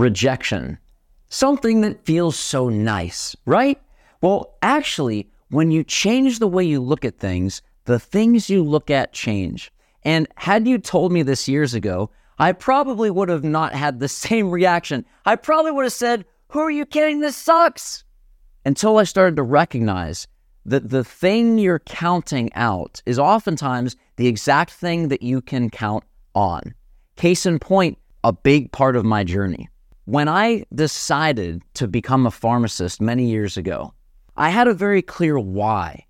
rejection. Something that feels so nice, right? Well, actually, when you change the way you look at things, the things you look at change. And had you told me this years ago, I probably would have not had the same reaction. I probably would have said, Who are you kidding? This sucks. Until I started to recognize that the thing you're counting out is oftentimes the exact thing that you can count on. Case in point, a big part of my journey. When I decided to become a pharmacist many years ago, I had a very clear why.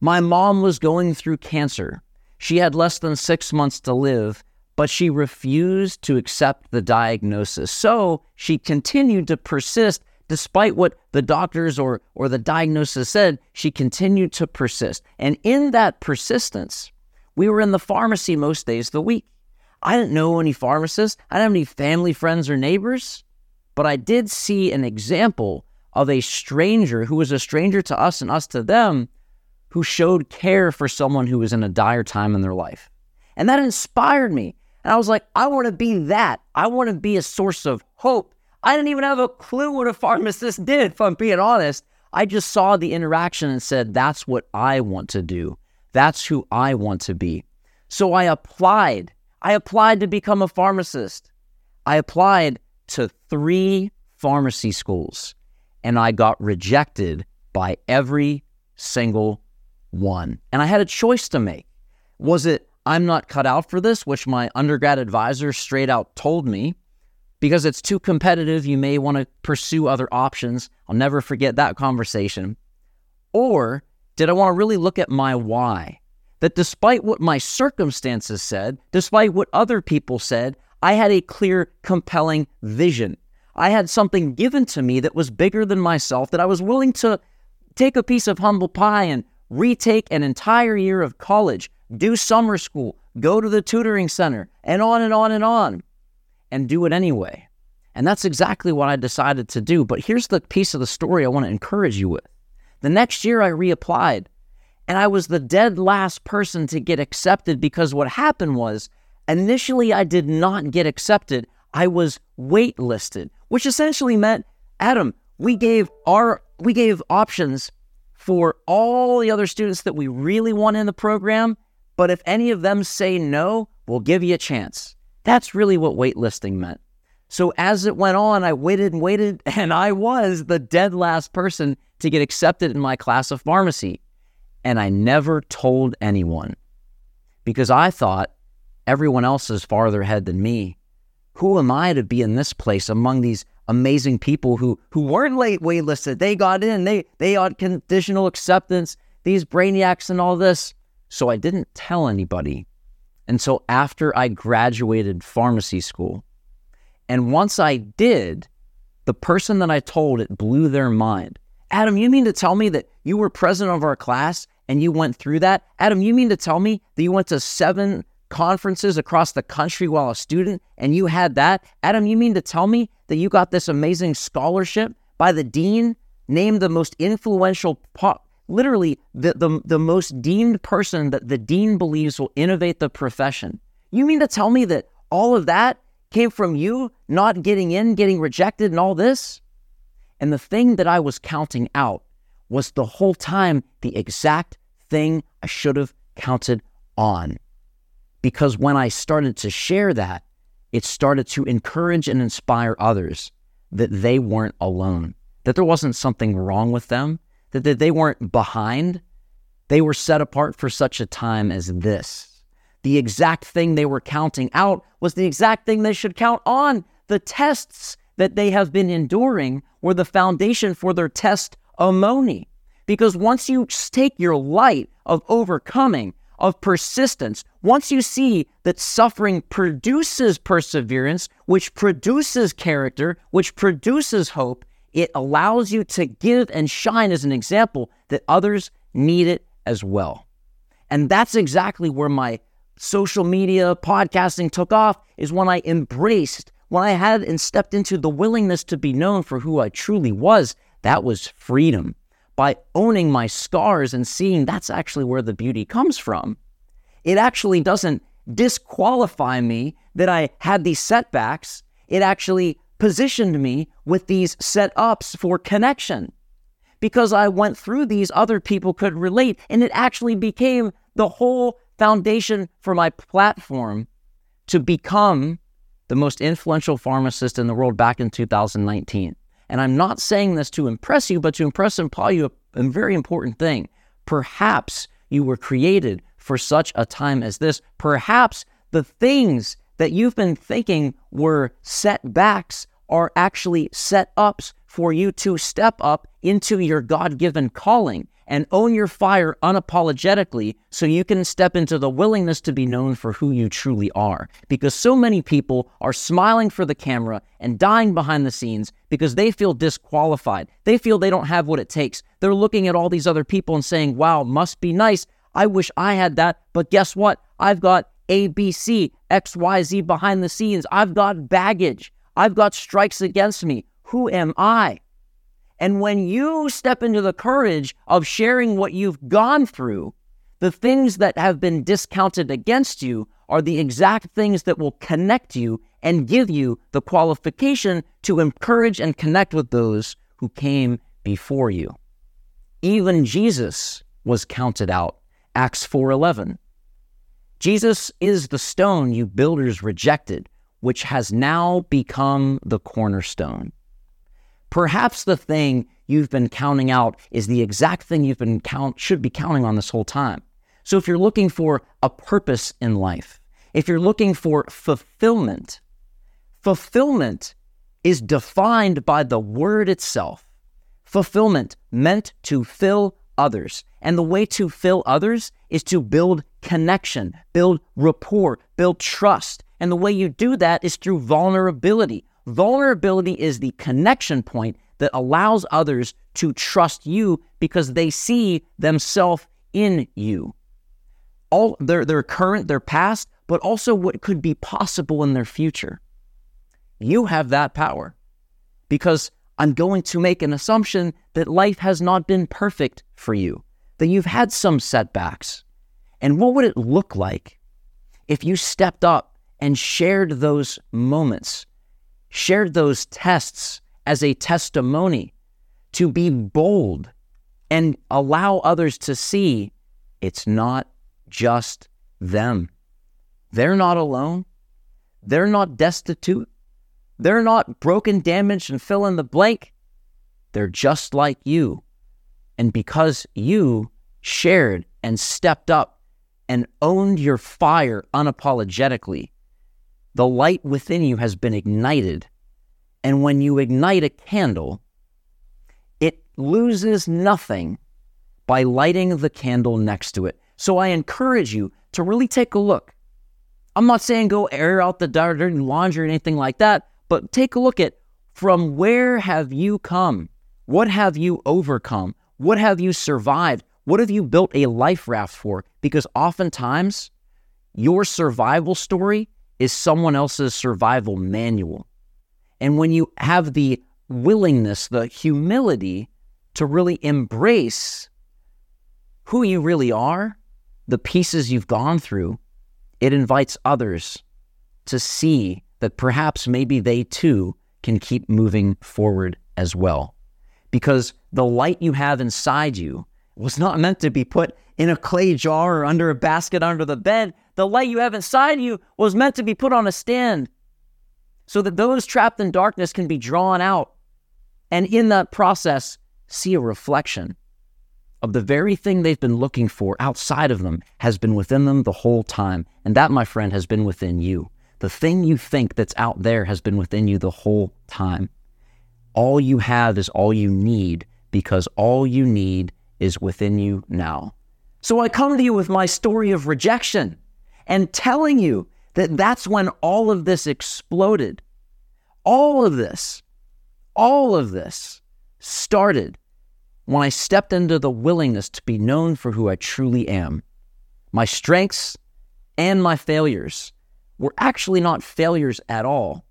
My mom was going through cancer. She had less than six months to live, but she refused to accept the diagnosis. So she continued to persist despite what the doctors or, or the diagnosis said, she continued to persist. And in that persistence, we were in the pharmacy most days of the week. I didn't know any pharmacists, I didn't have any family, friends, or neighbors, but I did see an example of a stranger who was a stranger to us and us to them who showed care for someone who was in a dire time in their life. And that inspired me. And I was like, I want to be that. I want to be a source of hope I didn't even have a clue what a pharmacist did, if I'm being honest. I just saw the interaction and said, that's what I want to do. That's who I want to be. So I applied. I applied to become a pharmacist. I applied to three pharmacy schools and I got rejected by every single one. And I had a choice to make. Was it, I'm not cut out for this, which my undergrad advisor straight out told me? because it's too competitive. You may want to pursue other options. I'll never forget that conversation. Or did I want to really look at my why? That despite what my circumstances said, despite what other people said, I had a clear, compelling vision. I had something given to me that was bigger than myself, that I was willing to take a piece of humble pie and retake an entire year of college, do summer school, go to the tutoring center, and on and on and on and do it anyway. And that's exactly what I decided to do. But here's the piece of the story I want to encourage you with. The next year I reapplied, and I was the dead last person to get accepted because what happened was initially I did not get accepted. I was waitlisted, which essentially meant, Adam, we gave our we gave options for all the other students that we really want in the program, but if any of them say no, we'll give you a chance. That's really what waitlisting meant. So as it went on, I waited and waited, and I was the dead last person to get accepted in my class of pharmacy. And I never told anyone because I thought everyone else is farther ahead than me. Who am I to be in this place among these amazing people who who weren't late waitlisted? They got in, they they had conditional acceptance, these brainiacs and all this. So I didn't tell anybody until after I graduated pharmacy school. And once I did, the person that I told it blew their mind. Adam, you mean to tell me that you were president of our class and you went through that? Adam, you mean to tell me that you went to seven conferences across the country while a student and you had that? Adam, you mean to tell me that you got this amazing scholarship by the dean, named the most influential po- literally the, the, the most deemed person that the dean believes will innovate the profession. You mean to tell me that all of that came from you not getting in, getting rejected, and all this? And the thing that I was counting out was the whole time the exact thing I should have counted on. Because when I started to share that, it started to encourage and inspire others that they weren't alone, that there wasn't something wrong with them, that, that they weren't behind. They were set apart for such a time as this. The exact thing they were counting out was the exact thing they should count on. The tests that they have been enduring were the foundation for their testimony. Because once you take your light of overcoming, of persistence, once you see that suffering produces perseverance, which produces character, which produces hope, it allows you to give and shine as an example that others need it as well. And that's exactly where my social media podcasting took off is when I embraced, when I had and stepped into the willingness to be known for who I truly was. That was freedom. By owning my scars and seeing that's actually where the beauty comes from. It actually doesn't disqualify me that I had these setbacks. It actually positioned me with these setups for connection because I went through these, other people could relate. And it actually became the whole foundation for my platform to become the most influential pharmacist in the world back in 2019. And I'm not saying this to impress you, but to impress and imply you a, a very important thing. Perhaps you were created for such a time as this. Perhaps the things that you've been thinking were setbacks are actually set ups for you to step up into your God given calling and own your fire unapologetically so you can step into the willingness to be known for who you truly are. Because so many people are smiling for the camera and dying behind the scenes because they feel disqualified. They feel they don't have what it takes. They're looking at all these other people and saying, wow, must be nice. I wish I had that. But guess what? I've got A, B, C, X, Y, Z behind the scenes. I've got baggage. I've got strikes against me. Who am I? And when you step into the courage of sharing what you've gone through, the things that have been discounted against you are the exact things that will connect you and give you the qualification to encourage and connect with those who came before you. Even Jesus was counted out. Acts 4:11. Jesus is the stone you builders rejected, which has now become the cornerstone. Perhaps the thing you've been counting out is the exact thing you've been count should be counting on this whole time. So if you're looking for a purpose in life, if you're looking for fulfillment, fulfillment is defined by the word itself. Fulfillment meant to fill others. And the way to fill others is to build connection, build rapport, build trust. And the way you do that is through vulnerability. Vulnerability is the connection point that allows others to trust you because they see themselves in you. All their, their current, their past, but also what could be possible in their future. You have that power because I'm going to make an assumption that life has not been perfect for you, that you've had some setbacks. And what would it look like if you stepped up and shared those moments shared those tests as a testimony to be bold and allow others to see it's not just them. They're not alone. They're not destitute. They're not broken, damaged, and fill in the blank. They're just like you. And because you shared and stepped up and owned your fire unapologetically, the light within you has been ignited. And when you ignite a candle, it loses nothing by lighting the candle next to it. So I encourage you to really take a look. I'm not saying go air out the dirty laundry or anything like that, but take a look at from where have you come? What have you overcome? What have you survived? What have you built a life raft for? Because oftentimes, your survival story is someone else's survival manual. And when you have the willingness, the humility to really embrace who you really are, the pieces you've gone through, it invites others to see that perhaps maybe they too can keep moving forward as well. Because the light you have inside you was not meant to be put in a clay jar or under a basket under the bed. The light you have inside you was meant to be put on a stand so that those trapped in darkness can be drawn out and in that process see a reflection of the very thing they've been looking for outside of them has been within them the whole time. And that, my friend, has been within you. The thing you think that's out there has been within you the whole time. All you have is all you need because all you need is within you now. So I come to you with my story of rejection and telling you that that's when all of this exploded. All of this, all of this started when I stepped into the willingness to be known for who I truly am. My strengths and my failures were actually not failures at all.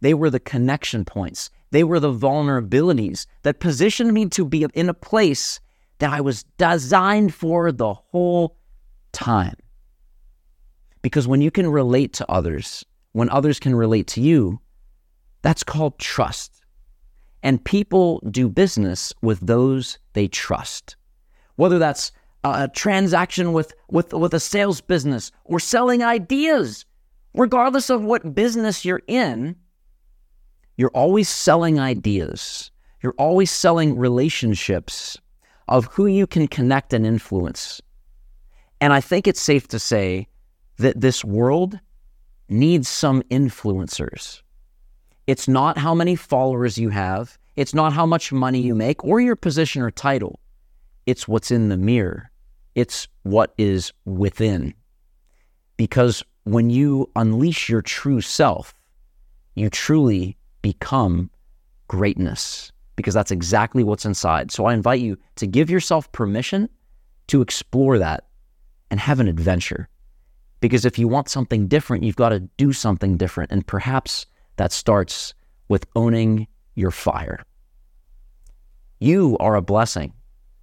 They were the connection points. They were the vulnerabilities that positioned me to be in a place that I was designed for the whole time. Because when you can relate to others, when others can relate to you, That's called trust. And people do business with those they trust. Whether that's a transaction with, with, with a sales business or selling ideas, regardless of what business you're in, you're always selling ideas. You're always selling relationships of who you can connect and influence. And I think it's safe to say that this world needs some influencers. It's not how many followers you have, it's not how much money you make or your position or title. It's what's in the mirror, it's what is within. Because when you unleash your true self, you truly become greatness because that's exactly what's inside. So I invite you to give yourself permission to explore that and have an adventure. Because if you want something different, you've got to do something different. And perhaps that starts with owning your fire. You are a blessing.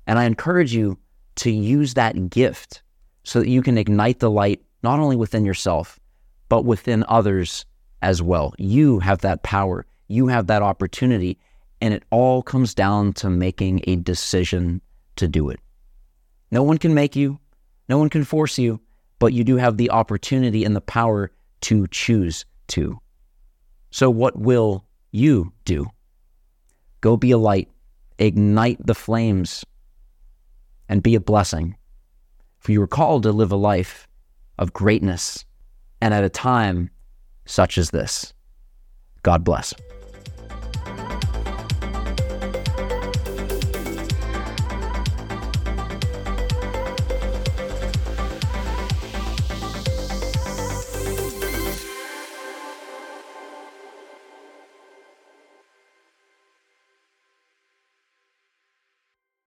And I encourage you to use that gift so that you can ignite the light not only within yourself, but within others as well. You have that power, you have that opportunity. And it all comes down to making a decision to do it. No one can make you, no one can force you, but you do have the opportunity and the power to choose to. So, what will you do? Go be a light, ignite the flames, and be a blessing. For you are called to live a life of greatness and at a time such as this. God bless.